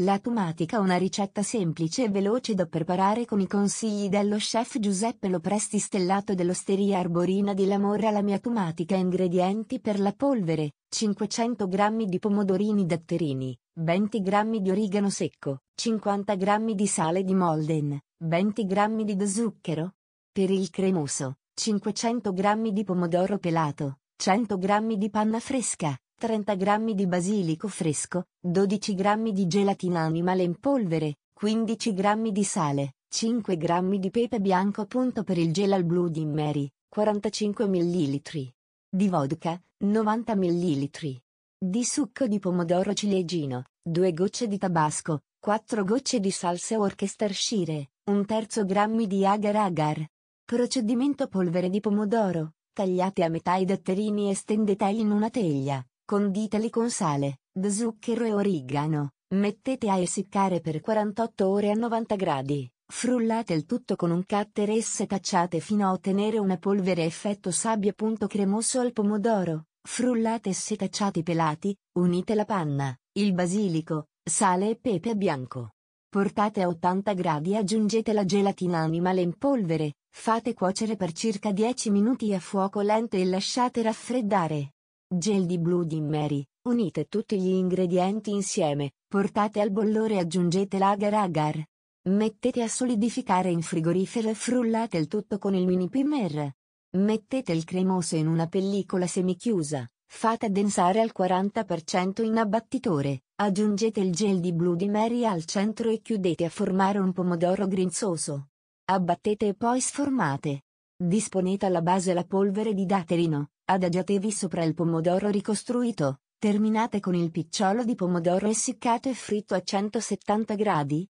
La tumatica una ricetta semplice e veloce da preparare con i consigli dello chef Giuseppe Lopresti stellato dell'Osteria Arborina di Lamorra La mia tumatica Ingredienti per la polvere 500 g di pomodorini datterini 20 g di origano secco 50 g di sale di Molden 20 g di zucchero. Per il cremoso 500 g di pomodoro pelato 100 g di panna fresca 30 g di basilico fresco, 12 g di gelatina animale in polvere, 15 g di sale, 5 g di pepe bianco. Per il gel al Bloody Mary, 45 ml. Di vodka, 90 ml. Di succo di pomodoro ciliegino, 2 gocce di tabasco, 4 gocce di salsa Worcestershire, un terzo grammi di agar agar. Procedimento polvere di pomodoro, tagliate a metà i datterini e stendeteli in una teglia. Conditeli con sale, zucchero e origano. Mettete a essiccare per 48 ore a 90 gradi. Frullate il tutto con un cutter e setacciate fino a ottenere una polvere effetto sabbia. Cremoso al pomodoro. Frullate e setacciate i pelati, unite la panna, il basilico, sale e pepe bianco. Portate a 80 gradi e aggiungete la gelatina animale in polvere, fate cuocere per circa 10 minuti a fuoco lento e lasciate raffreddare. Gel di Bloody Mary, unite tutti gli ingredienti insieme, portate al bollore e aggiungete l'agar agar. Mettete a solidificare in frigorifero e frullate il tutto con il mini primer. Mettete il cremoso in una pellicola semichiusa, fate addensare al 40% in abbattitore, aggiungete il gel di Bloody Mary al centro e chiudete a formare un pomodoro grinzoso. Abbattete e poi sformate. Disponete alla base la polvere di daterino, Adagiatevi sopra il pomodoro ricostruito, terminate con il picciolo di pomodoro essiccato e fritto a 170 gradi,